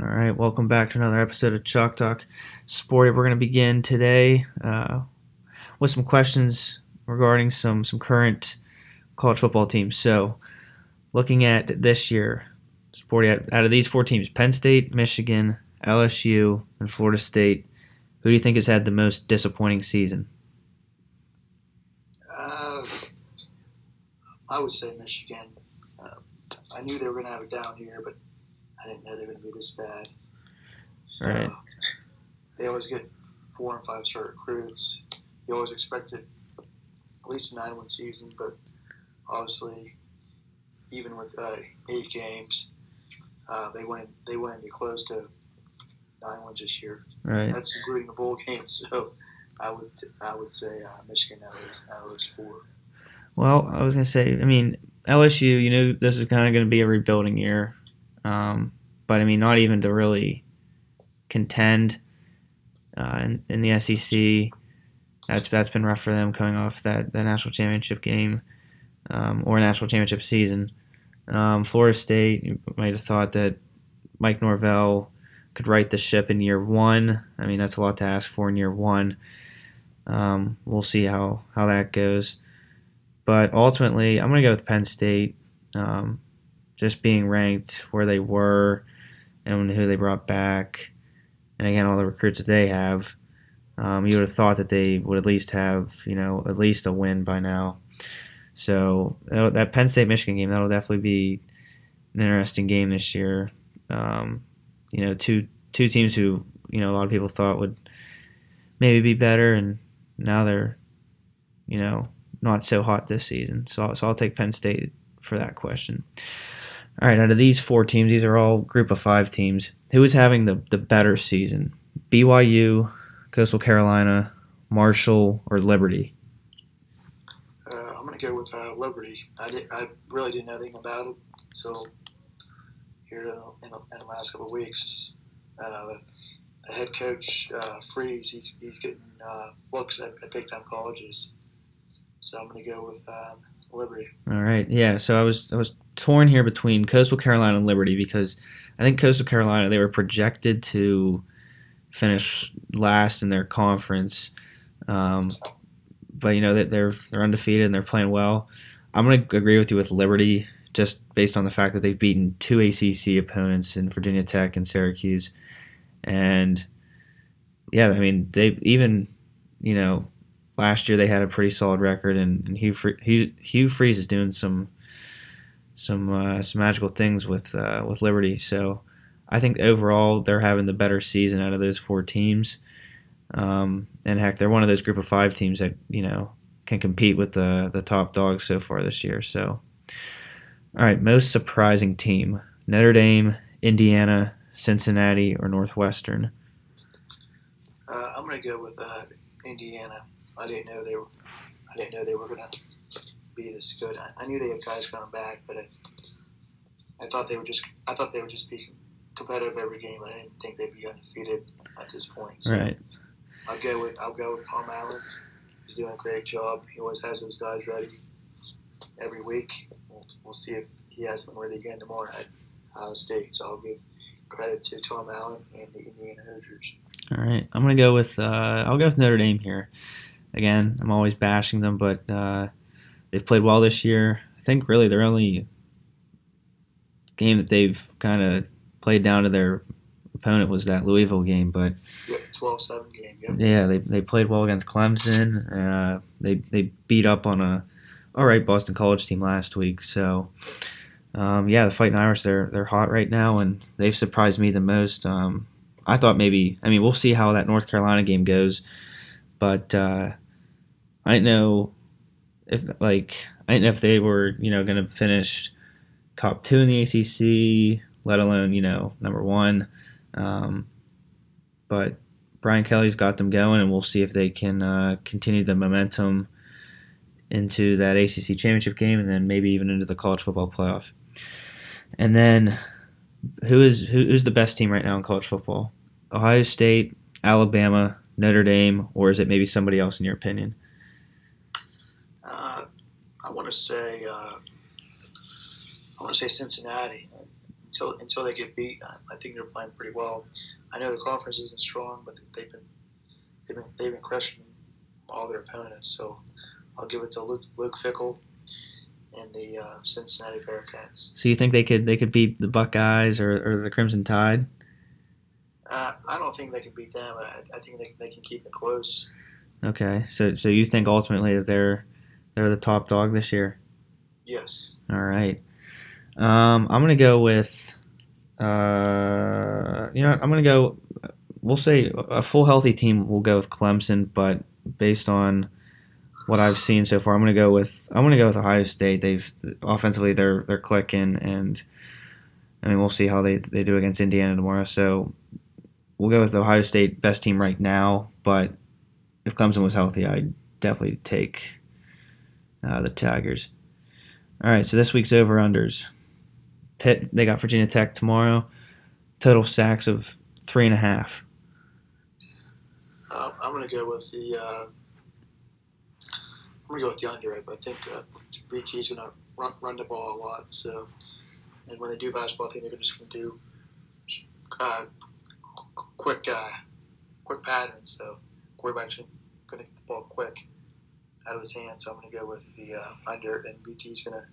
All right, welcome back to another episode of Chalk Talk Sporty. We're going to begin today uh, with some questions regarding some some current college football teams. So, looking at this year, Sporty out of these four teams: Penn State, Michigan, LSU, and Florida State. Who do you think has had the most disappointing season? Uh, I would say Michigan. Uh, I knew they were going to have a down year, but I didn't know they were going to be this bad. Right. Uh, they always get four and five star recruits. You always expected at least a nine win season, but obviously, even with uh, eight games, uh, they went they went into close to nine wins this year. Right. That's including the bowl games. So I would I would say uh, Michigan those, out of those four. Well, I was going to say, I mean, LSU, you know, this is kind of going to be a rebuilding year. Um, but, I mean, not even to really contend uh, in, in the SEC. That's that's been rough for them coming off that, that national championship game um, or national championship season. Um, Florida State, you might have thought that Mike Norvell could right the ship in year one. I mean, that's a lot to ask for in year one. Um, we'll see how, how that goes. But ultimately, I'm going to go with Penn State. Um, just being ranked where they were and who they brought back, and again, all the recruits that they have, um, you would have thought that they would at least have, you know, at least a win by now. So that Penn State Michigan game that'll definitely be an interesting game this year. Um, you know, two two teams who you know a lot of people thought would maybe be better, and now they're you know not so hot this season. So so I'll take Penn State for that question. All right, out of these four teams, these are all group of five teams. Who is having the, the better season? BYU, Coastal Carolina, Marshall, or Liberty? Uh, I'm going to go with uh, Liberty. I, did, I really didn't know anything about it until here in the, in the last couple of weeks. Uh, the head coach, uh, Freeze, he's, he's getting uh, looks at, at big time colleges. So I'm going to go with um, Liberty. All right, yeah. So I was I was torn here between Coastal Carolina and Liberty because I think Coastal Carolina they were projected to finish last in their conference, um, but you know that they're they're undefeated and they're playing well. I'm going to agree with you with Liberty just based on the fact that they've beaten two ACC opponents in Virginia Tech and Syracuse, and yeah, I mean they even you know last year they had a pretty solid record, and, and Hugh, Hugh, Hugh Freeze is doing some some uh, some magical things with uh, with Liberty. So I think overall they're having the better season out of those four teams. Um, and heck, they're one of those group of five teams that you know can compete with the the top dogs so far this year. So, all right, most surprising team: Notre Dame, Indiana, Cincinnati, or Northwestern. Uh, I'm to go with uh, Indiana. I didn't know they were. I didn't know they were to be this good. I, I, knew they had guys coming back, but I, I thought they were just. I thought they would just be competitive every game. and I didn't think they'd be undefeated at this point. So right. I'll go with I'll go with Tom Allen. He's doing a great job. He always has those guys ready every week. We'll, we'll see if he has them ready again tomorrow at Ohio State. So I'll give credit to Tom Allen and the Indiana Hoosiers. All right, I'm gonna go with uh, I'll go with Notre Dame here. Again, I'm always bashing them, but uh, they've played well this year. I think really their only game that they've kind of played down to their opponent was that Louisville game, but yep, 12-7 game. Yep. Yeah, they, they played well against Clemson. Uh, they they beat up on a all right Boston College team last week. So um, yeah, the Fighting Irish they're they're hot right now, and they've surprised me the most. Um, I thought maybe I mean we'll see how that North Carolina game goes, but uh, I know if like I didn't know if they were you know going to finish top two in the ACC, let alone you know number one. Um, but Brian Kelly's got them going, and we'll see if they can uh, continue the momentum into that ACC championship game, and then maybe even into the college football playoff. And then, who is who, who's the best team right now in college football? Ohio State, Alabama, Notre Dame, or is it maybe somebody else in your opinion? I want to say uh, I want to say Cincinnati. until until they get beat, I think they're playing pretty well. I know the conference isn't strong, but they've been they've been they've been crushing all their opponents. So I'll give it to Luke, Luke Fickell and the uh, Cincinnati Bearcats. So you think they could they could beat the Buckeyes or, or the Crimson Tide? Uh, I don't think they can beat them. I, I think they, they can keep it close. Okay, so so you think ultimately that they're they're the top dog this year? Yes. All right. Um, I'm gonna go with. Uh, you know, what, I'm gonna go. We'll say a full healthy team. will go with Clemson, but based on what I've seen so far, I'm gonna go with I'm gonna go with Ohio State. They've offensively they're they're clicking, and I mean we'll see how they they do against Indiana tomorrow. So we'll go with Ohio State best team right now, but if Clemson was healthy, I'd definitely take uh, the Tigers. All right, so this week's over unders. Pitt, they got Virginia Tech tomorrow. Total sacks of three and a half. Uh, I'm going to go with the. Uh, I'm to go with the under. Right. I think uh, is to run, run the ball a lot. So, and when they do basketball, I think they're just to do uh, quick, uh, quick patterns. So, quarterback's to get the ball quick out of his hands. So I'm going to go with the uh, under, and VT's going to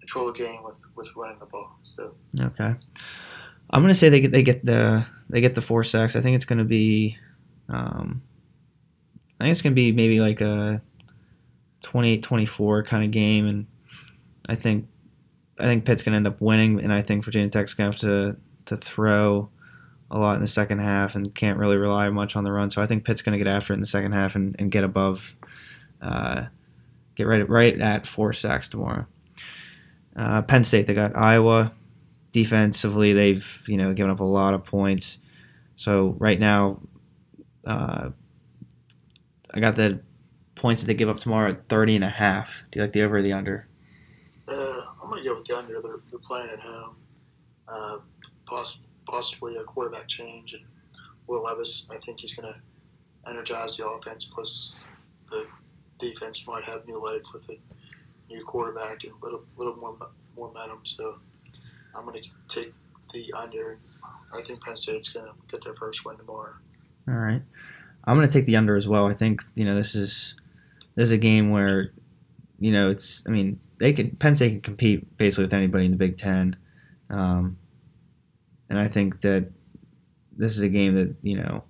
control the game with, with running the ball. So okay, I'm going to say they get they get the they get the four sacks. I think it's going to be, um, I think it's going to be maybe like a 28-24 kind of game, and I think I think Pitt's going to end up winning, and I think Virginia Tech's going to have to to throw a lot in the second half and can't really rely much on the run. So I think Pitt's going to get after it in the second half and, and get above, uh, get right right at four sacks tomorrow. Uh, Penn State they got Iowa. Defensively, they've you know given up a lot of points. So right now, uh, I got the points that they give up tomorrow at 30 and a half. Do you like the over or the under? Uh, I'm going to go with the under. They're, they're playing at home. Uh, possibly possibly a quarterback change, and Will Levis, I think he's going to energize the offense. Plus, the defense might have new life with a new quarterback and a little, little more more momentum. So, I'm going to take the under. I think Penn State's going to get their first win tomorrow. All right, I'm going to take the under as well. I think you know this is this is a game where you know it's. I mean, they can Penn State can compete basically with anybody in the Big Ten. Um, and I think that this is a game that you know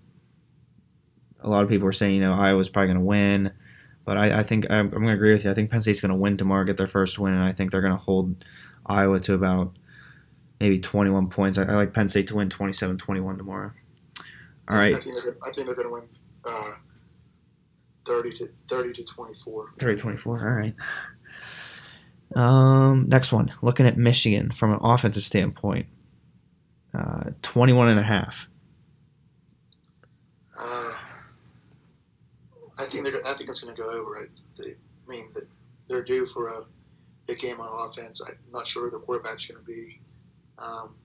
a lot of people are saying you know Iowa's probably going to win, but I, I think I'm, I'm going to agree with you. I think Penn State's going to win tomorrow, get their first win, and I think they're going to hold Iowa to about maybe 21 points. I, I like Penn State to win 27-21 tomorrow. All right. I think they're, I think they're going to win uh, 30 to 30 to 24. 30 24. All right. Um, next one, looking at Michigan from an offensive standpoint. Uh, 21 and a half. Uh, I think they're, I think it's going to go over. I, they, mean, they're due for a big game on offense. I'm not sure the quarterback's going to be. Um,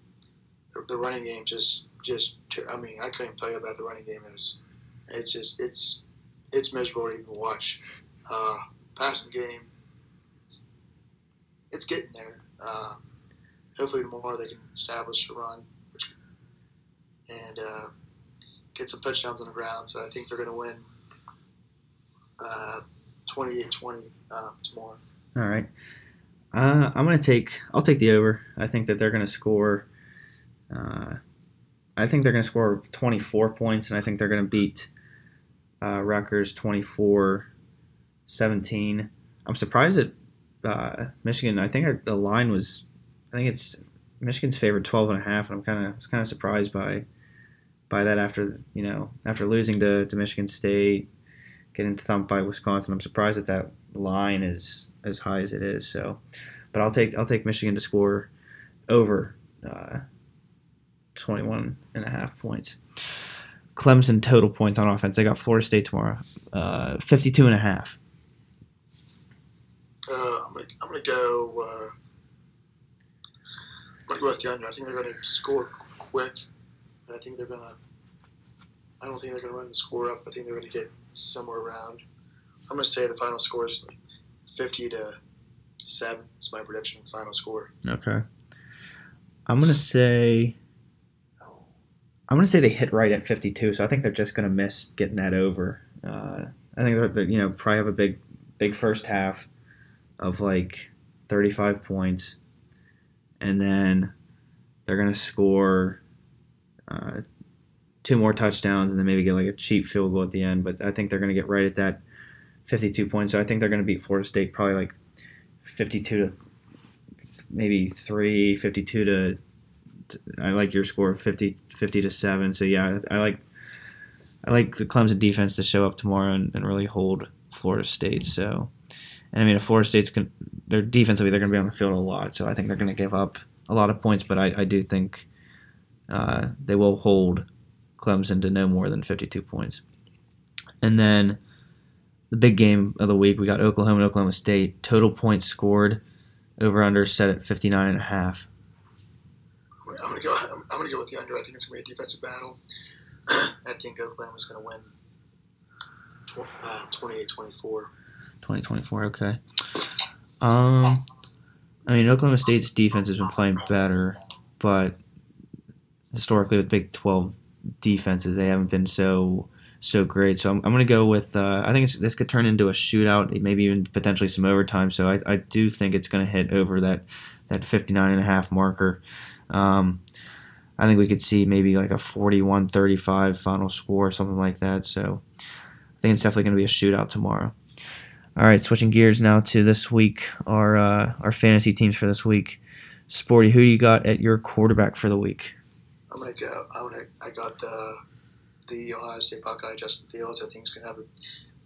the, the, running game just just I mean I couldn't tell you about the running game. It's it's just it's it's miserable to even watch. Uh, passing game, it's, it's getting there. Uh, hopefully tomorrow they can establish a run and uh, get some touchdowns on the ground. So I think they're going to win uh, 28-20 uh, tomorrow. All right. Uh, I'm going to take. I'll take the over. I think that they're going to score. Uh, I think they're to score 24 points, and I think they're going to beat uh, Rutgers 24 17. I'm surprised that uh, Michigan. I think I, the line was. I think it's Michigan's favored 12 and a half, and I'm kind of was kind of surprised by by that after you know after losing to, to Michigan State, getting thumped by Wisconsin. I'm surprised that that line is as high as it is. So, but I'll take I'll take Michigan to score over uh, 21 and a half points. Clemson total points on offense. They got Florida State tomorrow, uh, 52 and a half. Uh, I'm gonna I'm gonna go. Uh, I'm gonna go with the under. I think they're gonna score quick. and I think they're gonna. I don't think they're gonna run the score up. I think they're gonna get somewhere around. I'm gonna say the final score is 50 to seven. Is my prediction. Final score. Okay. I'm gonna say. I'm gonna say they hit right at 52, so I think they're just gonna miss getting that over. Uh, I think they're, they're, you know probably have a big big first half of like 35 points, and then they're gonna score uh, two more touchdowns and then maybe get like a cheap field goal at the end. But I think they're gonna get right at that 52 points. So I think they're gonna beat Florida State probably like 52 to maybe three, 52 to. I like your score 50, 50 to seven. So yeah, I like I like the Clemson defense to show up tomorrow and, and really hold Florida State. So, and I mean, if Florida State's con- their defensively, they're going to be on the field a lot. So I think they're going to give up a lot of points, but I, I do think uh, they will hold Clemson to no more than 52 points. And then the big game of the week, we got Oklahoma and Oklahoma State. Total points scored over under set at 59 and a half. I'm gonna go. I'm gonna go with the under. I think it's gonna be a defensive battle. I think Oklahoma's gonna win uh, 28-24. 2024, okay. Um, I mean, Oklahoma State's defense has been playing better, but historically with Big 12 defenses, they haven't been so so great. So I'm, I'm going to go with. Uh, I think this could turn into a shootout, maybe even potentially some overtime. So I, I do think it's going to hit over that that 59 and a half marker. Um, I think we could see maybe like a 41-35 final score, or something like that. So I think it's definitely going to be a shootout tomorrow. All right, switching gears now to this week, our uh, our fantasy teams for this week. Sporty, who do you got at your quarterback for the week? I'm gonna go. I'm gonna. I got the the Ohio State Buckeye Justin Fields. I think he's gonna have a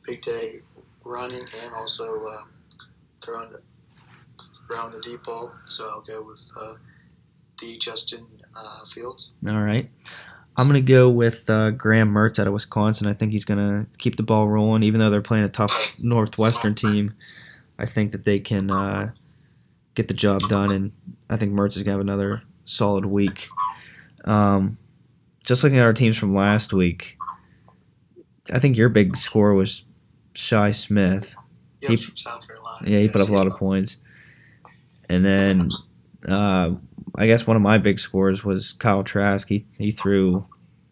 big day running and also uh, throwing the throwing the deep ball. So I'll go with uh, the Justin uh, Fields. All right. I'm going to go with uh, Graham Mertz out of Wisconsin. I think he's going to keep the ball rolling, even though they're playing a tough Northwestern team. I think that they can uh, get the job done, and I think Mertz is going to have another solid week. Um, just looking at our teams from last week, I think your big score was Shi Smith. Yep, He- from Yeah, he put up a lot of points. And then uh, I guess one of my big scores was Kyle Trask. He he threw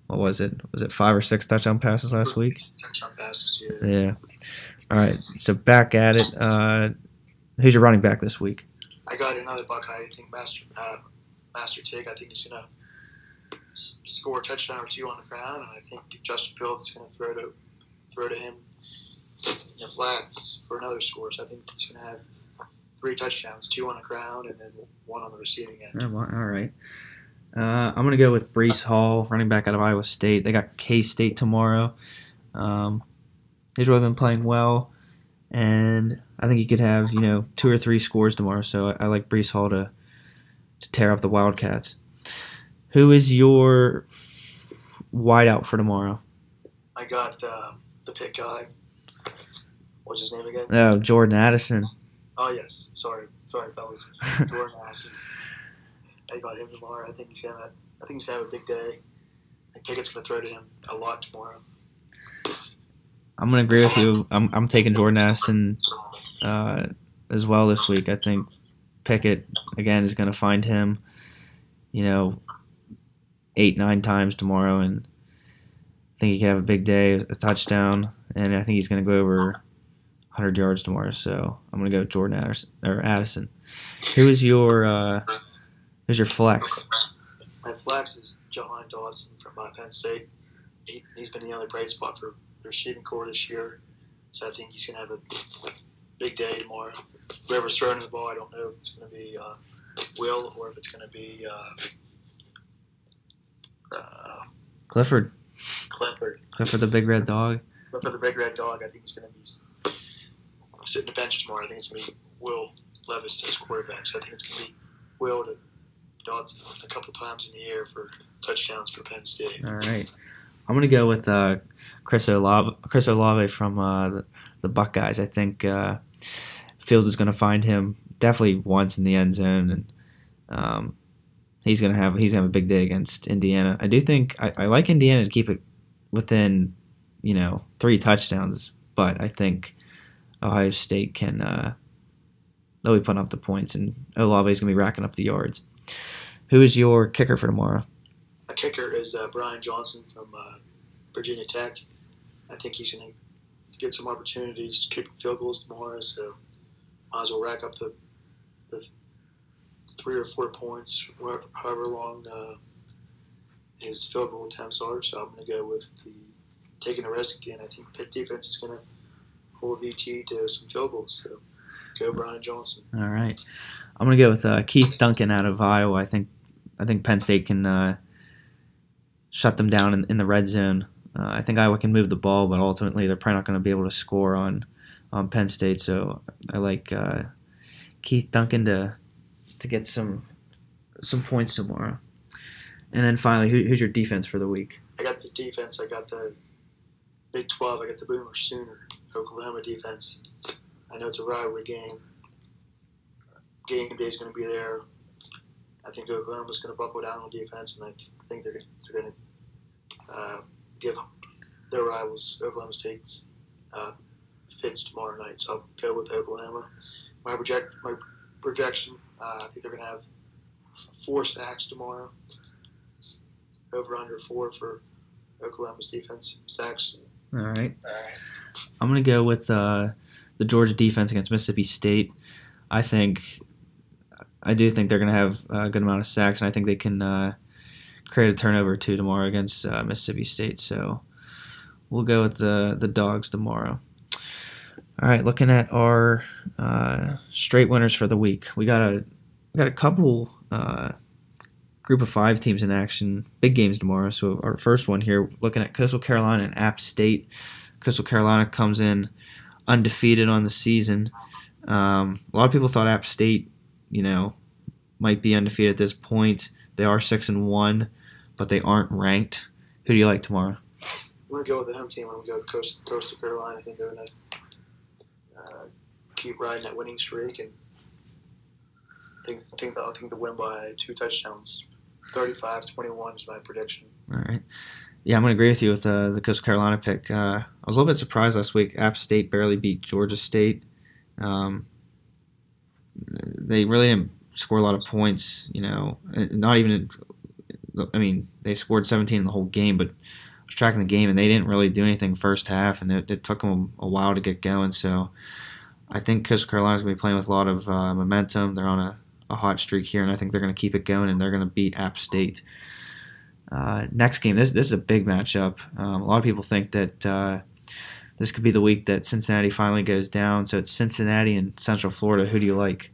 what was it? Was it five or six touchdown passes last week? Touchdown passes. Yeah. Yeah. All right. So back at it. Uh, who's your running back this week? I got another Buckeye. I think Master uh, Master Teague. I think he's gonna score a touchdown or two on the ground, and I think Justin Fields is gonna throw to throw to him in the flats for another score. So I think he's gonna have three touchdowns, two on the ground, and then one on the receiving end. All right. Uh, I'm gonna go with Breece Hall, running back out of Iowa State. They got K State tomorrow. Um, he's really been playing well, and I think he could have you know two or three scores tomorrow. So I, I like Breece Hall to to tear up the Wildcats. Who is your f- wideout for tomorrow? I got uh, the pick guy. What's his name again? Oh, Jordan Addison. Oh yes, sorry, sorry, fellas. Jordan Addison. I got him tomorrow. I think he's gonna. I think he's gonna have a big day. I think Pickett's gonna throw to him a lot tomorrow. I'm gonna agree with you. I'm I'm taking Jordan Addison uh, as well this week. I think Pickett again is gonna find him, you know, eight nine times tomorrow, and I think he could have a big day, a touchdown, and I think he's gonna go over 100 yards tomorrow. So I'm gonna go Jordan Addison or Addison. Who is your uh, who's your flex? My flex is Jahan Dotson from uh, Penn State. He, he's been the only bright spot for the receiving corps this year, so I think he's gonna have a big day tomorrow. Whoever's throwing the ball, I don't know if it's gonna be uh, Will or if it's gonna be uh, uh, Clifford. Clifford. Clifford the big red dog. Clifford the big red dog, I think he's going to be sitting the bench tomorrow. I think it's going to be Will Levis as quarterback. So I think it's going to be Will to Dotson a couple times in the air for touchdowns for Penn State. All right. I'm gonna go with uh, Chris Olave, Chris Olave from uh, the, the Buckeyes. I think uh, Fields is gonna find him definitely once in the end zone, and um, he's gonna have he's gonna have a big day against Indiana. I do think I, I like Indiana to keep it within you know three touchdowns, but I think Ohio State can uh, they'll be putting up the points, and Olave is gonna be racking up the yards. Who is your kicker for tomorrow? A kicker is uh, Brian Johnson from uh, Virginia Tech. I think he's to get some opportunities kick field goals tomorrow, so might as well rack up the three or four points, however long uh, his field goal attempts are. So I'm going to go with the taking a risk again. I think Pitt defense is going to hold VT to some field goals. So go Brian Johnson. All right, I'm going to go with uh, Keith Duncan out of Iowa. I think I think Penn State can uh, shut them down in, in the red zone. Uh, I think Iowa can move the ball, but ultimately they're probably not going to be able to score on on Penn State. So I like uh, Keith Duncan to to get some some points tomorrow. And then finally, who, who's your defense for the week? I got the defense. I got the Big 12. I got the Boomer Sooner Oklahoma defense. I know it's a rivalry game. Game day is going to be there. I think Oklahoma's going to buckle down on defense, and I think they're, they're going to uh, give their rivals Oklahoma State's uh, fits tomorrow night. So I'll go with Oklahoma. My project my projection, uh, I think they're going to have four sacks tomorrow. Over under four for Oklahoma's defense sacks. All right. All right. I'm going to go with uh, the Georgia defense against Mississippi State. I think I do think they're going to have a good amount of sacks, and I think they can uh, create a turnover too tomorrow against uh, Mississippi State. So we'll go with the the dogs tomorrow. All right, looking at our uh, straight winners for the week, we got a we got a couple uh, group of five teams in action, big games tomorrow. So our first one here, looking at Coastal Carolina and App State. Coastal Carolina comes in undefeated on the season. Um, a lot of people thought App State, you know, might be undefeated at this point. They are six and one, but they aren't ranked. Who do you like tomorrow? I'm gonna go with the home team. I'm gonna go with Coastal, Carolina. I think they're gonna keep riding that winning streak, and I think I think, I think they'll win by two touchdowns. 35-21 is my prediction. All right. Yeah, I'm going to agree with you with uh, the Coastal Carolina pick. Uh, I was a little bit surprised last week. App State barely beat Georgia State. Um, they really didn't score a lot of points. You know, not even. I mean, they scored 17 in the whole game, but I was tracking the game and they didn't really do anything first half, and it, it took them a while to get going. So I think Coastal Carolina's going to be playing with a lot of uh, momentum. They're on a, a, hot streak here, and I think they're going to keep it going, and they're going to beat App State. Uh, next game, this this is a big matchup. Um, a lot of people think that uh, this could be the week that Cincinnati finally goes down. So it's Cincinnati and Central Florida. Who do you like?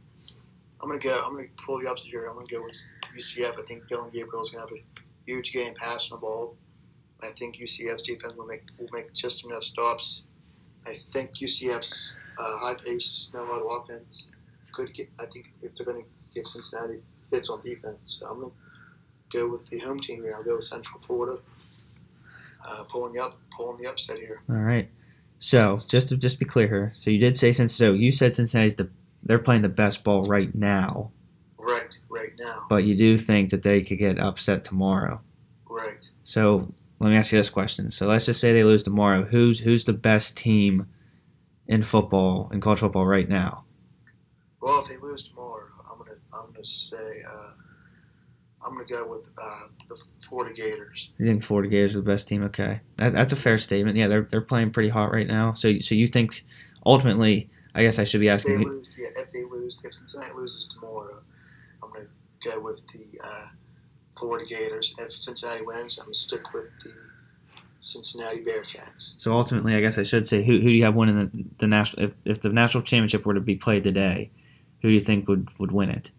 I'm gonna go. I'm gonna pull the opposite here. I'm gonna go with UCF. I think Dillon Gabriel is gonna have a huge game passing the ball. I think UCF's defense will make will make just enough stops. I think UCF's uh, high pace, not a lot of offense, could get. I think if they're going to give Cincinnati fits on defense, so I'm going to go with the home team here. I'll go with Central Florida, uh, pulling up, pulling the upset here. All right. So just to just be clear here, so you did say since so you said Cincinnati's the they're playing the best ball right now. Right, right now. But you do think that they could get upset tomorrow. Right. So let me ask you this question. So let's just say they lose tomorrow. Who's who's the best team in football in college football right now? Well, if they lose tomorrow, I'm gonna I'm gonna say uh, I'm gonna go with uh, the Florida Gators. You think Florida Gators are the best team? Okay, that, that's a fair statement. Yeah, they're they're playing pretty hot right now. So so you think ultimately? I guess I should be asking. If they lose, yeah, if they lose, if Cincinnati loses tomorrow, I'm gonna go with the uh, Florida Gators. If Cincinnati wins, I'm gonna stick with the Cincinnati Bearcats. So ultimately, I guess I should say, who, who do you have winning the, the national? If, if the national championship were to be played today, who do you think would, would win it?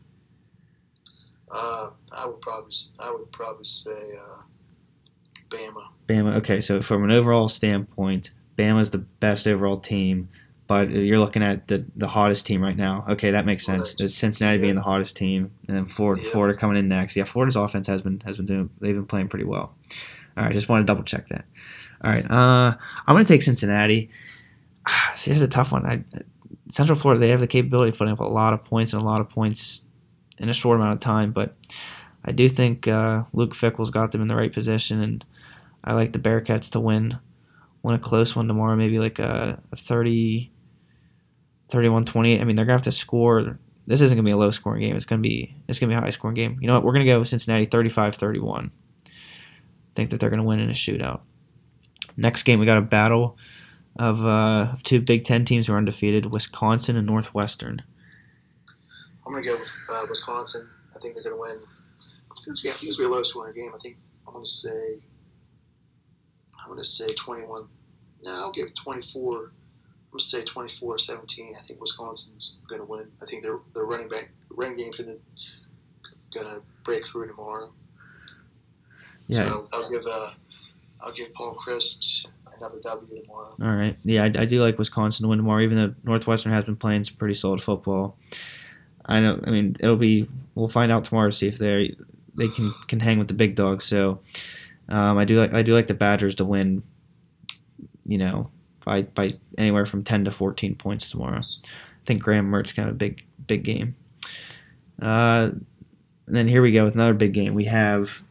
Uh, I would probably I would probably say uh, Bama. Bama. Okay, so from an overall standpoint, Bama's the best overall team, but you're looking at the the hottest team right now. Okay, that makes sense. Right. Cincinnati yeah. being the hottest team, and then Florida, yeah. Florida coming in next. Yeah, Florida's offense has been has been doing. They've been playing pretty well. All right, just want to double check that. All right, uh, I'm going to take Cincinnati. See, this is a tough one. I, Central Florida, they have the capability of putting up a lot of points and a lot of points in a short amount of time, but I do think uh, Luke Fickell's got them in the right position, and I like the Bearcats to win, win a close one tomorrow, maybe like a, a 30, 31-28. I mean, they're to have to score. this isn't gonna be a low scoring game. It's gonna be it's gonna be a high scoring game. You know what? We're gonna go with Cincinnati 35-31. Think that they're gonna win in a shootout. Next game, we got a battle of, uh, two Big Ten teams who are undefeated: Wisconsin and Northwestern. I'm gonna go with uh, Wisconsin. I think they're gonna win. Gonna, it's gonna be a low scoring game. I think I'm gonna say. I'm gonna say 21. No, I'll give 24. I'm gonna say 24-17. I think Wisconsin's gonna win. I think their their running back running game's gonna gonna break through tomorrow. Yeah. So I'll give uh, I'll give Paul Chryst another W tomorrow. All right. Yeah, I, I do like Wisconsin to win tomorrow, even though Northwestern has been playing some pretty solid football. I know. I mean, it'll be. We'll find out tomorrow to see if they they can can hang with the big dogs. So, um, I do like I do like the Badgers to win. You know, by by anywhere from ten to fourteen points tomorrow. I think Graham Mertz kind of a big big game. Uh, and then here we go with another big game. We have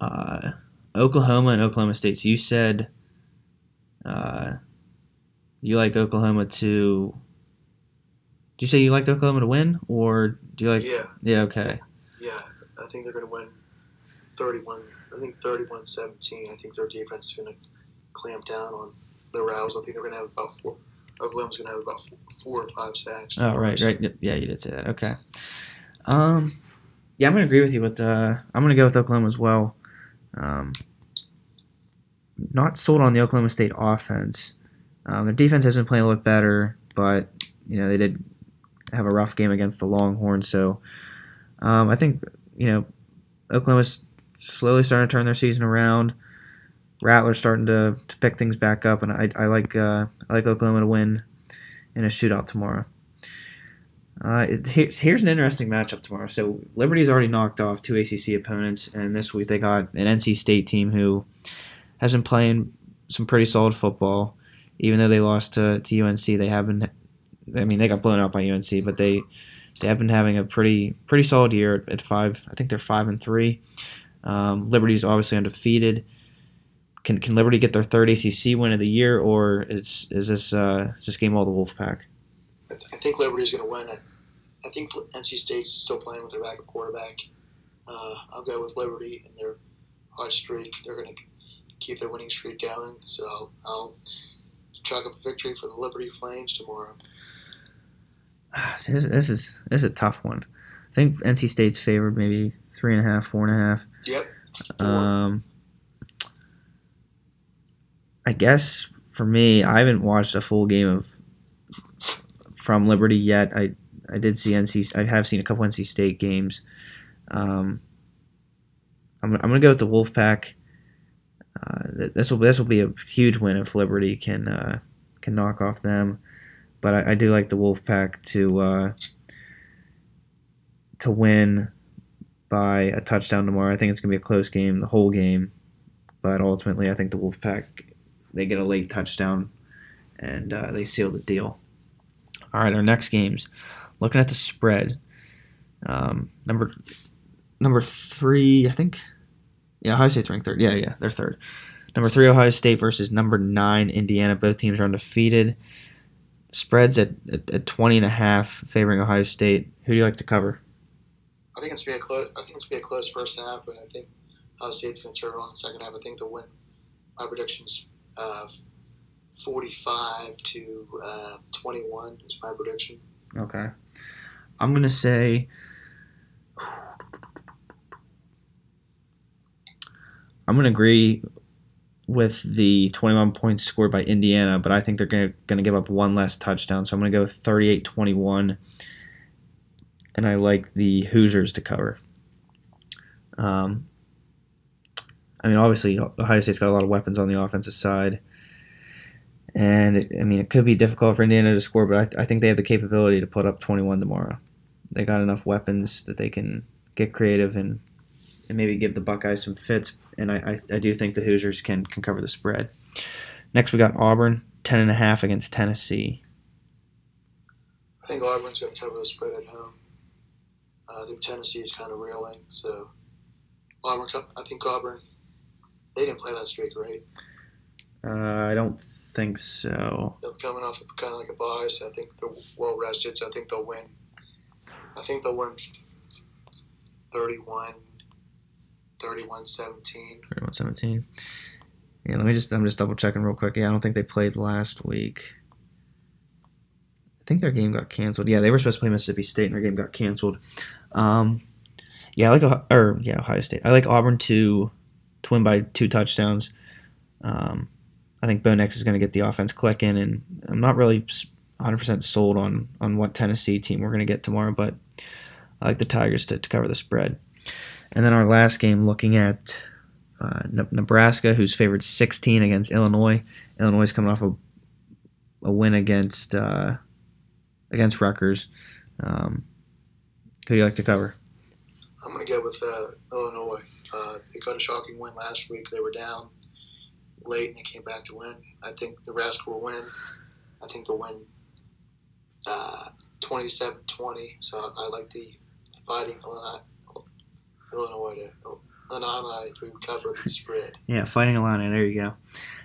uh, Oklahoma and Oklahoma State. So you said uh, you like Oklahoma to. Do you say you like Oklahoma to win, or do you like? yeah, Yeah. Okay. yeah. I think they're gonna win 31. I think 31-17. I think their defense is gonna clamp down on the Rouse. I think they're gonna have about four. Oklahoma's gonna have about four, four or five sacks. Oh right, right. Yeah, you did say that. Okay. Um, yeah, I'm gonna agree with you. With uh, I'm gonna go with Oklahoma as well. Um, not sold on the Oklahoma State offense. Um, their defense has been playing a little bit better, but you know they did have a rough game against the Longhorns. So um, I think you know Oklahoma's slowly starting to turn their season around. Rattler's starting to, to pick things back up, and I, I like uh, I like Oklahoma to win in a shootout tomorrow. Uh, it, here's, here's an interesting matchup tomorrow. So Liberty's already knocked off two ACC opponents, and this week they got an NC State team who has been playing some pretty solid football. Even though they lost to, to UNC, they have been. I mean, they got blown out by UNC, but they they have been having a pretty pretty solid year at, at five. I think they're five and three. Um, Liberty's obviously undefeated. Can, can Liberty get their third ACC win of the year, or is is this uh, is this game all the Wolfpack? I, I think Liberty's gonna win. I, I think NC State's still playing with their backup quarterback. Uh, I'll go with Liberty and their hot streak. They're gonna keep their winning streak going. So I'll, I'll chalk up a victory for the Liberty Flames tomorrow. This, this is this is a tough one. I think NC State's favored maybe three and a half, four and a half. Yep. Um, I guess for me, I haven't watched a full game of from Liberty yet. I I did see NC. I have seen a couple NC State games. Um, I'm, I'm gonna go with the Wolfpack. Uh, this will this will be a huge win if Liberty can uh, can knock off them, but I, I do like the Wolfpack to uh, to win by a touchdown tomorrow. I think it's gonna be a close game, the whole game, but ultimately I think the Wolfpack they get a late touchdown and uh, they seal the deal. All right, our next games. Looking at the spread, um, number number three, I think. Yeah, Ohio State's ranked third. Yeah, yeah, they're third. Number three, Ohio State versus number nine, Indiana. Both teams are undefeated. Spreads at, at, at 20 and a half, favoring Ohio State. Who do you like to cover? I think it's gonna be a close. I think it's be a close first half, but I think Ohio State's gonna turn on in the second half. I think they'll win. My prediction's uh, forty-five to uh, twenty-one is my prediction. Okay. I'm going to say. I'm going to agree with the 21 points scored by Indiana, but I think they're going to give up one less touchdown. So I'm going to go 38 21. And I like the Hoosiers to cover. Um, I mean, obviously, Ohio State's got a lot of weapons on the offensive side. And I mean, it could be difficult for Indiana to score, but I, th- I think they have the capability to put up 21 tomorrow. They got enough weapons that they can get creative and, and maybe give the Buckeyes some fits. And I, I, I do think the Hoosiers can, can cover the spread. Next, we got Auburn, 10.5 against Tennessee. I think Auburn's going to cover the spread at home. Uh, I think Tennessee is kind of reeling, so Auburn. I think Auburn. They didn't play last week, right? Uh, I don't think so. They're coming off of kind of like a bye, so I think they're well rested. So I think they'll win I think they'll win 31, 31 17. 31 17. Yeah, let me just, I'm just double checking real quick. Yeah, I don't think they played last week. I think their game got canceled. Yeah, they were supposed to play Mississippi State and their game got canceled. Um, yeah, I like, Ohio- or yeah, Ohio State. I like Auburn to, to win by two touchdowns. Um, I think Bo Nix is going to get the offense clicking, and I'm not really 100% sold on on what Tennessee team we're going to get tomorrow, but I like the Tigers to, to cover the spread. And then our last game, looking at uh, Ne- Nebraska, who's favored 16 against Illinois. Illinois is coming off a, a win against uh, against Rutgers. Um, who do you like to cover? I'm going to go with uh, Illinois. Uh, they got a shocking win last week. They were down late and they came back to win. I think Nebraska will win. I think they'll win uh, 27-20. So I, I like the fighting Illinois, Illinois to Illinois to cover the spread. Yeah, Fighting Illini. There you go.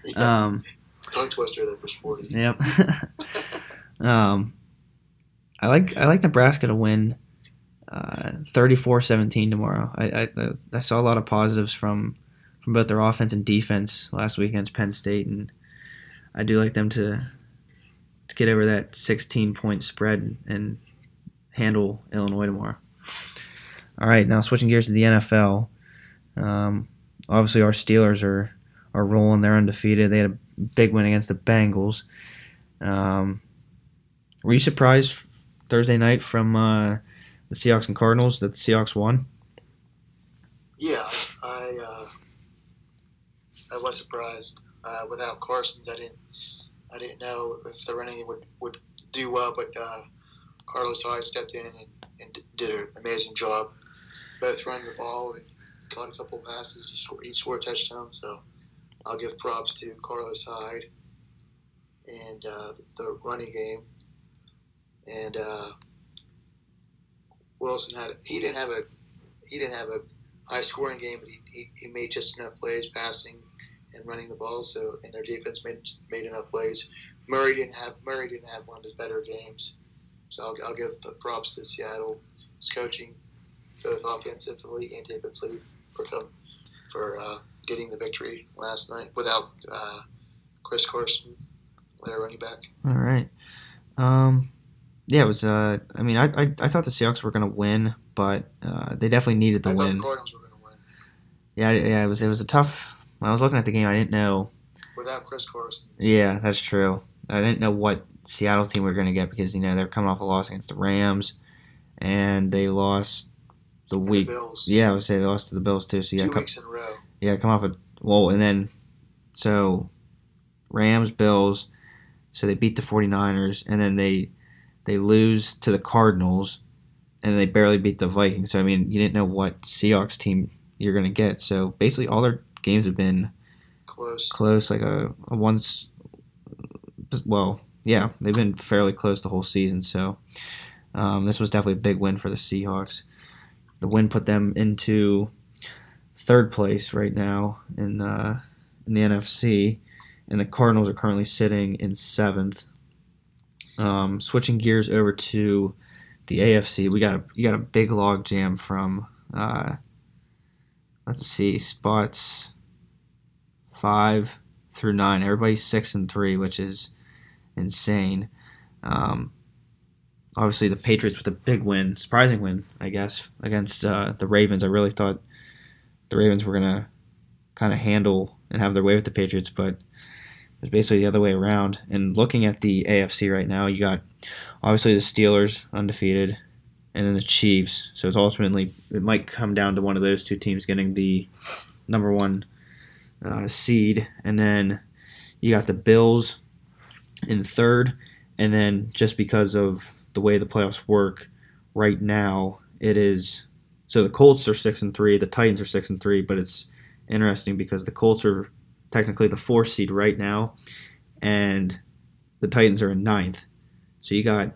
Yeah, Um, tongue twister there for sporty. Yep. um, I like I like Nebraska to win uh, 34-17 tomorrow. I, I I saw a lot of positives from from both their offense and defense last week against Penn State, and I do like them to to get over that 16 point spread and handle Illinois tomorrow. All right, now switching gears to the NFL. Um, obviously, our Steelers are are rolling. They're undefeated. They had a big win against the Bengals. Um, were you surprised Thursday night from uh, the Seahawks and Cardinals that the Seahawks won? Yeah, I uh, I was surprised. Uh, without Carson's, I didn't I didn't know if the running would, would do well, but uh, Carlos Hyde stepped in and, and did an amazing job, both running the ball and caught a couple passes. He scored, each scored a touchdown, so I'll give props to Carlos Hyde and uh, the running game. And uh, Wilson had he didn't have a he didn't have a high scoring game, but he, he, he made just enough plays passing and running the ball. So and their defense made made enough plays. Murray didn't have Murray didn't have one of his better games. So I'll, I'll give the props to Seattle's coaching, both offensively and defensively, for for uh, getting the victory last night without uh, Chris Carson, their running back. All right. Um, yeah, it was. Uh, I mean, I, I, I thought the Seahawks were going to win, but uh, they definitely needed the I thought win. the Cardinals were going to win Yeah, yeah, it was. It was a tough. When I was looking at the game, I didn't know. without Chris Carson. Yeah, that's true. I didn't know what Seattle team we were going to get because you know they're coming off a loss against the Rams, and they lost the And the week. Bills. Yeah, I would say they lost to the Bills too. So yeah, two come, weeks in a row. yeah, come off a well, and then so Rams, Bills. So they beat the 49ers, and then they they lose to the Cardinals, and they barely beat the Vikings. So I mean, you didn't know what Seahawks team you're going to get. So basically, all their games have been Close. close, like a, a once. Well, yeah, they've been fairly close the whole season. So um, this was definitely a big win for the Seahawks. The win put them into third place right now in uh, in the NFC, and the Cardinals are currently sitting in seventh. Um, switching gears over to the AFC, we got a, you got a big log jam from. Uh, let's see spots five through nine. Everybody's six and three, which is insane. Um, obviously, the Patriots with a big win, surprising win, I guess, against uh, the Ravens. I really thought the Ravens were gonna kind of handle and have their way with the Patriots, but it's basically the other way around. And looking at the AFC right now, you got obviously the Steelers undefeated, and then the Chiefs. So it's ultimately it might come down to one of those two teams getting the number one uh, seed, and then you got the Bills in third, and then just because of the way the playoffs work right now, it is so the Colts are six and three, the Titans are six and three, but it's interesting because the Colts are technically the fourth seed right now, and the Titans are in ninth. So you got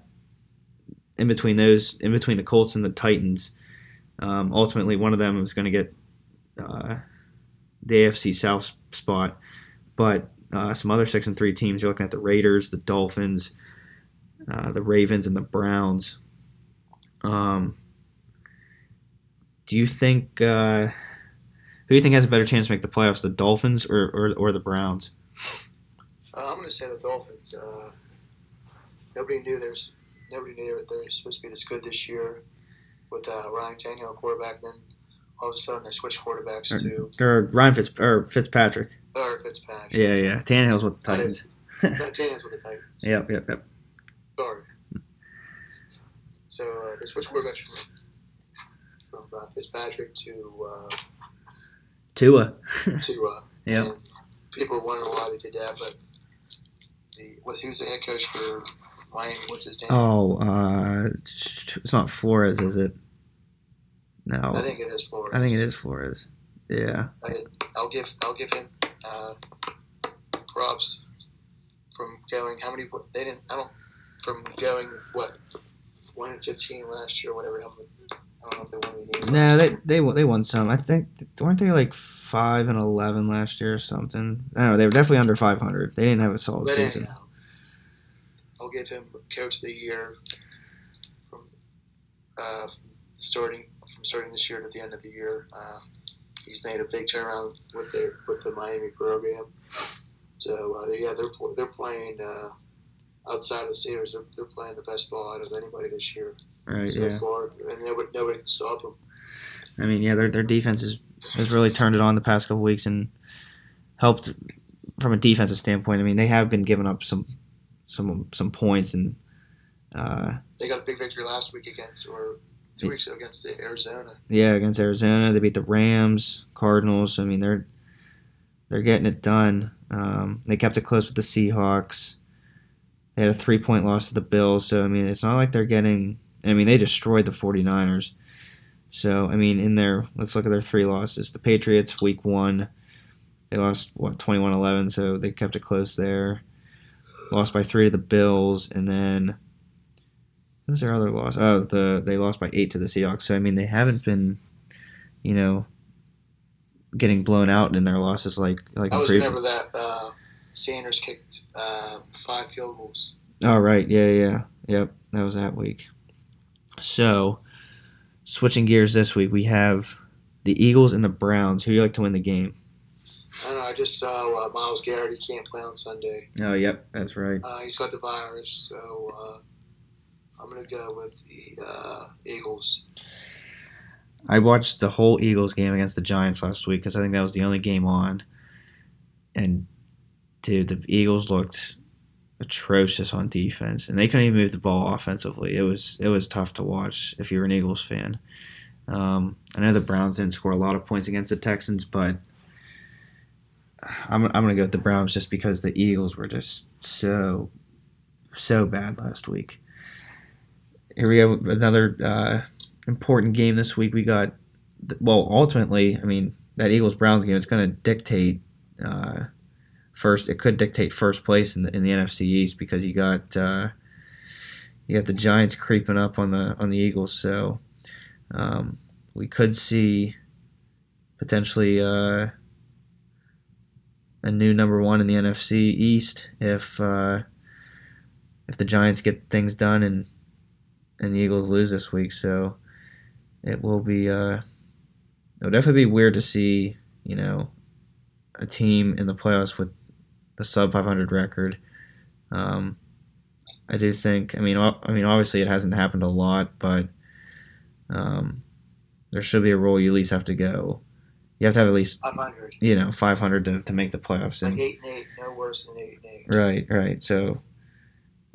in between those, in between the Colts and the Titans. Um, ultimately, one of them is going to get uh, the AFC South spot, but uh, some other six and three teams. You're looking at the Raiders, the Dolphins, uh, the Ravens, and the Browns. Um, do you think uh, who do you think has a better chance to make the playoffs, the Dolphins or or, or the Browns? Uh, I'm going to say the Dolphins. Uh, nobody knew there's nobody knew they were, supposed to be this good this year with uh, Ryan Tannehill quarterback. Then all of a sudden they switched quarterbacks to Or Ryan Fitz or Fitzpatrick? or Fitzpatrick. Yeah, yeah. Tannehill's with the That Titans. Tannehill's with the Titans. Yep, yep, yep. Sorry. So uh, they switched quarterbacks from, from uh, Fitzpatrick to uh, Tua. to uh, Yep. and people were wondering why they did that, but the what who's the head coach for Miami? What's his name? Oh, uh, it's not Flores, is it? No, I think it is Flores. I think it is Flores. Yeah. I, I'll give I'll give him uh, props from going how many they didn't I don't from going what one and fifteen last year whatever how many, I don't know if they won any games. No, they they won- they won some. I think weren't they like five and eleven last year or something? I don't know. They were definitely under five hundred. They didn't have a solid But season. anyhow, I'll give him coach of the year from uh, from starting from starting this year to the end of the year. Uh, he's made a big turnaround with the with the Miami program. So uh, yeah, they're they're playing uh, outside of the Steelers. They're, they're playing the best ball out of anybody this year Right. so Yeah. far, and nobody nobody can stop them. I mean, yeah, their their defense is, has really turned it on the past couple weeks and helped from a defensive standpoint. I mean, they have been giving up some some some points and uh, They got a big victory last week against or two weeks ago against the Arizona. yeah against Arizona. They beat the Rams, Cardinals. I mean, they're they're getting it done. Um, they kept it close with the Seahawks. They had a three point loss to the Bills. So I mean, it's not like they're getting. I mean, they destroyed the 49ers. So I mean, in their let's look at their three losses. The Patriots week one, they lost what 21-11, so they kept it close there. Lost by three to the Bills, and then what was their other loss? Oh, the they lost by eight to the Seahawks. So I mean, they haven't been, you know, getting blown out in their losses like like I was remember that uh, Sanders kicked uh, five field goals. All right. yeah, yeah, yep. That was that week. So, switching gears this week, we have the Eagles and the Browns. Who do you like to win the game? I don't know. I just saw uh, Myles Garrett. He can't play on Sunday. Oh, yep, that's right. Uh, he's got the virus, so uh, I'm gonna go with the uh, Eagles. I watched the whole Eagles game against the Giants last week because I think that was the only game on. And dude, the Eagles looked atrocious on defense, and they couldn't even move the ball offensively. It was it was tough to watch if you're an Eagles fan. Um, I know the Browns didn't score a lot of points against the Texans, but I'm, I'm to go with the Browns just because the Eagles were just so so bad last week. Here we have another uh, important game this week. We got well, ultimately, I mean that Eagles Browns game is to dictate uh, first. It could dictate first place in the in the NFC East because you got uh, you got the Giants creeping up on the on the Eagles. So um, we could see potentially uh, a new number one in the NFC East if uh, if the Giants get things done and and the Eagles lose this week. So it will be uh, it'll definitely be weird to see you know a team in the playoffs with a sub 500 record. Um, I do think. I mean, I mean, obviously it hasn't happened a lot, but um, there should be a rule. You at least have to go. You have to have at least 500, you know 500 to, to make the playoffs. like And, eight and eight, no worse than eight and eight. right, right. So,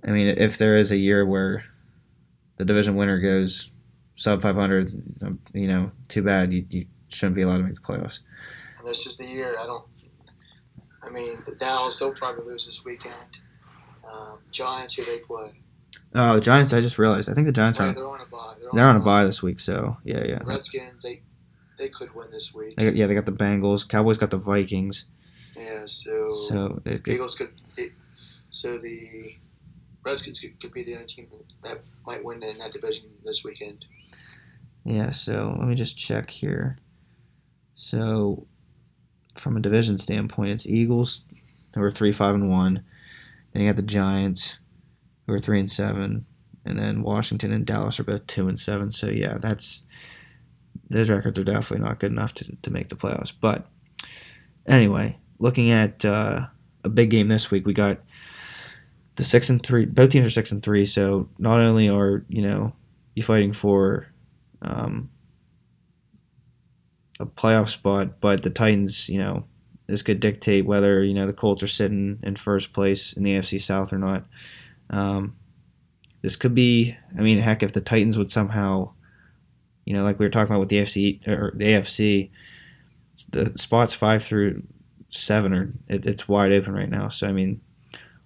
I mean, if there is a year where the division winner goes sub 500, um, you know, too bad. You, you shouldn't be allowed to make the playoffs. And that's just a year. I don't. I mean, the Dallas they'll probably lose this weekend. Um, Giants, who they play? Oh, the Giants! I just realized. I think the Giants Well, are they're on a bye. They're, they're on a bye this week. So yeah, yeah. The Redskins, they they could win this week. They got, yeah, they got the Bengals. Cowboys got the Vikings. Yeah, so, So the Eagles could. It, so the Redskins could, could be the only team that might win in that division this weekend. yeah. So let me just check here. So from a division standpoint, it's Eagles who are three five and one. Then you got the Giants who are three and seven, and then Washington and Dallas are both two and seven. So yeah, that's those records are definitely not good enough to, to make the playoffs. But anyway, looking at uh, a big game this week, we got the six and three. Both teams are six and three. So not only are you know you fighting for um, a playoff spot, but the Titans, you know, this could dictate whether you know the Colts are sitting in first place in the AFC South or not. Um, this could be. I mean, heck, if the Titans would somehow, you know, like we were talking about with the AFC or the AFC, the spots five through seven are it, it's wide open right now. So I mean,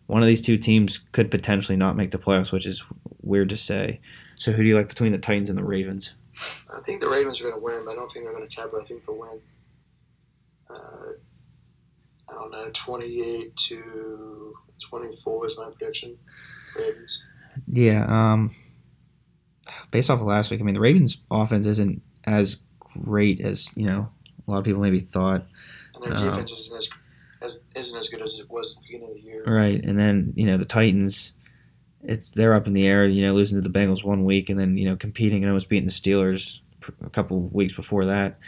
one of these two teams could potentially not make the playoffs, which is weird to say. So who do you like between the Titans and the Ravens? I think the Ravens are going to win, but I don't think they're going to cover. I think they'll win. Uh, I don't know, 28 to 24 is my prediction. Ravens. Yeah. Um, based off of last week, I mean, the Ravens' offense isn't as great as you know a lot of people maybe thought. And their Um, defense isn't as, as isn't as good as it was at the beginning of the year. Right, and then you know the Titans, it's they're up in the air. You know, losing to the Bengals one week, and then you know competing and almost beating the Steelers a couple weeks before that.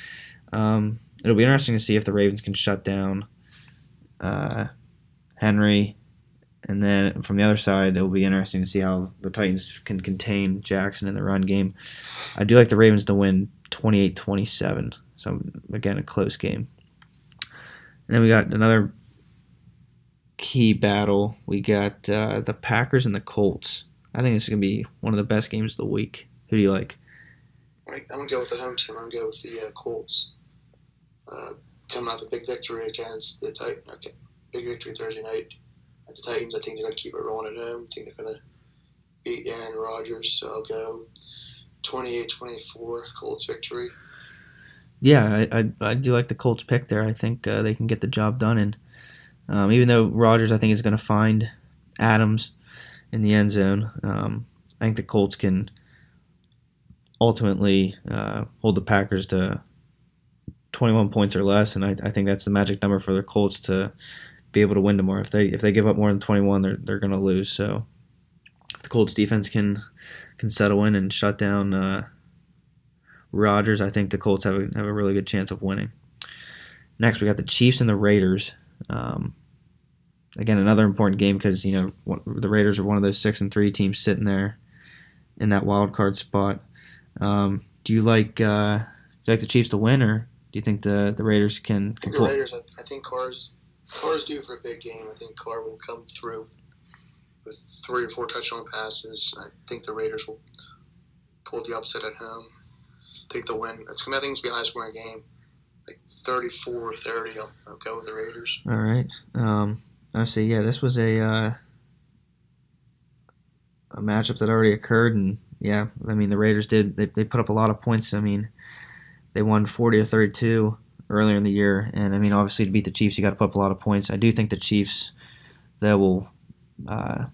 Um, it'll be interesting to see if the Ravens can shut down uh, Henry, and then from the other side, it'll be interesting to see how the Titans can contain Jackson in the run game. I do like the Ravens to win 28-27. So again, a close game. And then we got another key battle. We got uh, the Packers and the Colts. I think this is gonna be one of the best games of the week. Who do you like? I'm going to go with the home team. I'm going to go with the uh, Colts. Uh, coming off a big victory against the Titans. Okay, big victory Thursday night at the Titans. I think they're going to keep it rolling at home. I think they're going to beat Aaron Rodgers. So I'll go 28-24 Colts victory. Yeah, I, I, I do like the Colts pick there. I think uh, they can get the job done. And um, even though Rodgers, I think, is going to find Adams in the end zone, um, I think the Colts can ultimately uh, hold the Packers to 21 points or less. And I, I think that's the magic number for the Colts to be able to win tomorrow. If they if they give up more than 21, they're they're going to lose. So if the Colts defense can can settle in and shut down. Uh, Rodgers, I think the Colts have a, have a really good chance of winning. Next, we got the Chiefs and the Raiders. Um, again, another important game because you know the Raiders are one of those six and three teams sitting there in that wild card spot. Um, do you like uh, do you like the Chiefs to win, or do you think the the Raiders can, I can think the? Raiders, I, I think Carr's, Carr's due for a big game. I think Carr will come through with three or four touchdown passes. I think the Raiders will pull the upset at home. Take the win. It's gonna, I think it's gonna be a high scoring game, like 34-30. I'll, I'll go with the Raiders. All right. Um, I see. Yeah, this was a uh, a matchup that already occurred, and yeah, I mean the Raiders did they, they put up a lot of points. I mean, they won forty to thirty two earlier in the year, and I mean obviously to beat the Chiefs, you got to put up a lot of points. I do think the Chiefs they will uh,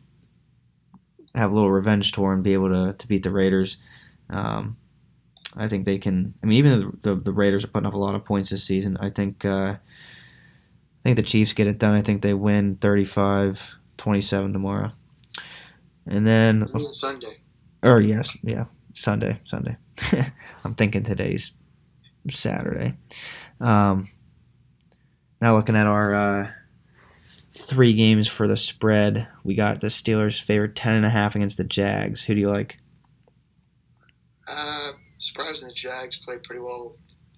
have a little revenge tour and be able to to beat the Raiders. Um, I think they can. I mean, even the, the the Raiders are putting up a lot of points this season. I think. Uh, I think the Chiefs get it done. I think they win 35 27 tomorrow. And then, Sunday. or yes, yeah, Sunday, Sunday. I'm thinking today's Saturday. Um, now looking at our uh, three games for the spread, we got the Steelers favored 10.5 against the Jags. Who do you like? Uh, surprising the Jags played pretty well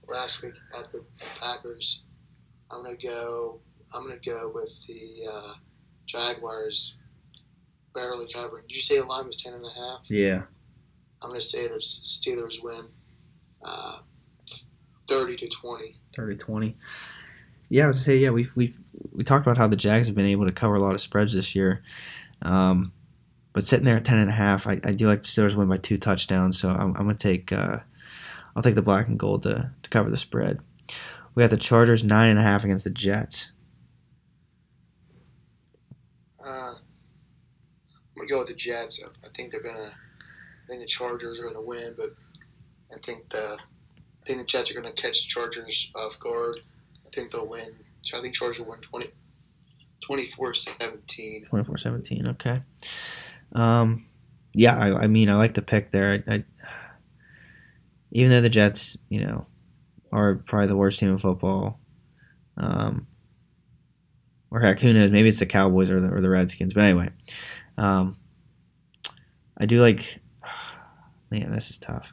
last week at the Packers. I'm gonna go. I'm gonna go with the uh, Jaguars barely covering. Did you say the line was ten and a half? Yeah. I'm gonna say the Steelers win, uh, thirty to twenty. 30 to 20. Yeah, I was to say, yeah, we've, we've we talked about how the Jags have been able to cover a lot of spreads this year. Um, but sitting there at 10 and a half, I, I do like the Steelers win by two touchdowns, so I'm, I'm going to take uh, I'll take the black and gold to, to cover the spread. We got the Chargers nine and a half against the Jets. Uh, I'm gonna go with the Jets. I think they're gonna. I think the Chargers are gonna win, but I think the. I think the Jets are gonna catch the Chargers off guard. I think they'll win. So I think Chargers will win 20, 24-17. 24-17, okay. Um, yeah, I, I mean, I like the pick there. I, I, even though the Jets, you know, are probably the worst team in football, um, or heck, who knows? Maybe it's the Cowboys or the, or the Redskins. But anyway, um, I do like. Man, this is tough.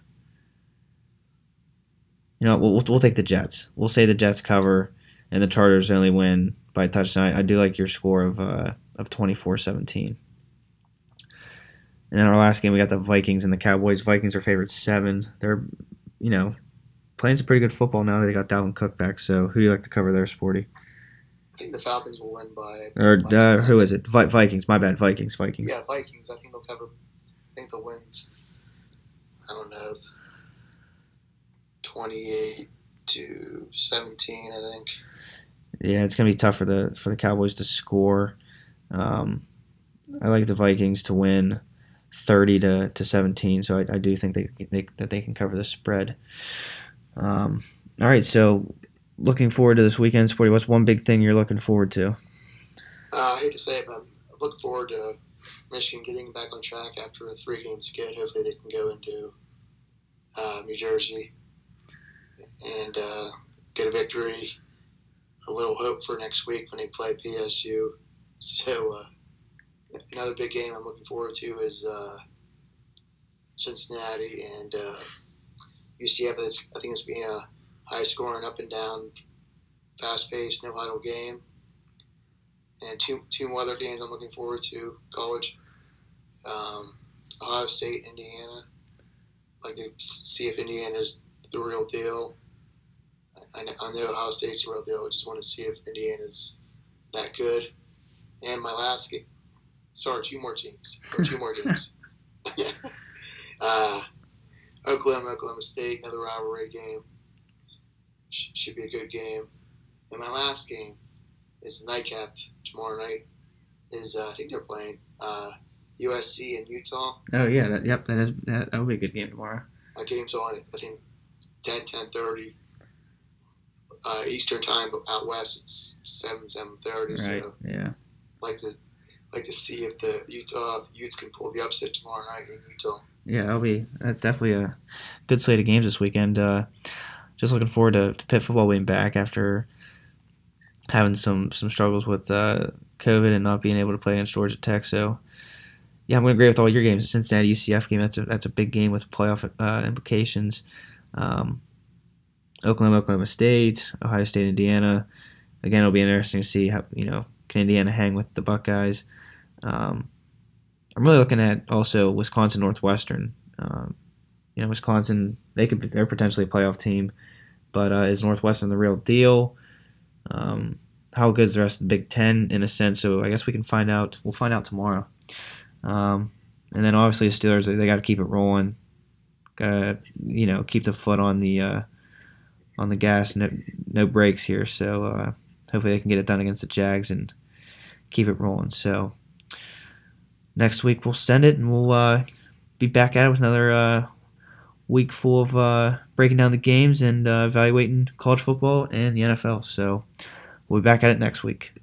You know, we'll, we'll take the Jets. We'll say the Jets cover, and the Chargers only win by a touchdown. I, I do like your score of uh, of 24-17. And then our last game, we got the Vikings and the Cowboys. Vikings are favored seven. They're, you know, playing some pretty good football now. They got Dalvin Cook back. So who do you like to cover there, Sporty? I think the Falcons will win by. Or uh, who is it? Vi- Vikings. My bad. Vikings. Vikings. Yeah, Vikings. I think they'll cover. I think they'll win. I don't know. Twenty-eight to seventeen. I think. Yeah, it's gonna be tough for the for the Cowboys to score. Um, I like the Vikings to win. 30 to, to 17. So I, I do think they, they, that they can cover the spread. Um, all right, so looking forward to this weekend, Sporty. What's one big thing you're looking forward to? Uh, I hate to say it, but I'm looking forward to Michigan getting back on track after a three game skid. Hopefully, they can go into uh, New Jersey and uh, get a victory. A little hope for next week when they play PSU. So, uh, another big game I'm looking forward to is uh, Cincinnati and uh, UCF. It's, I think it's being a high scoring, up and down, fast paced, no huddle game. And two two more other games I'm looking forward to college. Um, Ohio State, Indiana. Like to see if Indiana is the real deal. I I know Ohio State's the real deal. I just want to see if Indiana's that good. And my last sorry, two more teams, or two more games. uh, Oklahoma, Oklahoma State, another rivalry game. Sh- should be a good game. And my last game is the nightcap tomorrow night. Is uh, I think they're playing uh, USC and Utah. Oh yeah, that, yep, that is that will be a good game tomorrow. That game's on I think 10, 10.30 uh, Eastern time, but out west it's seven, seven thirty. Right. So Yeah. like to like to see if the Utah Utes can pull the upset tomorrow night in Utah. Yeah, that'll be that's definitely a good slate of games this weekend. Uh, just looking forward to, to Pitt football being back after having some some struggles with uh, COVID and not being able to play against Georgia Tech. So, yeah, I'm going to agree with all your games. The Cincinnati UCF game that's a that's a big game with playoff uh, implications. Um, Oklahoma, Oklahoma State, Ohio State, Indiana. Again, it'll be interesting to see how you know can Indiana hang with the Buckeyes. Um, I'm really looking at also Wisconsin Northwestern. Um, you know, Wisconsin they could be, they're potentially a playoff team, but uh, is Northwestern the real deal? Um, how good is the rest of the Big Ten in a sense? So I guess we can find out. We'll find out tomorrow. Um, and then obviously the Steelers they, got to keep it rolling. Got to, you know keep the foot on the uh, on the gas. No no brakes here. So uh, hopefully they can get it done against the Jags and keep it rolling. So next week we'll send it and we'll uh, be back at it with another uh, week full of uh, breaking down the games and uh, evaluating college football and the NFL. So we'll be back at it next week.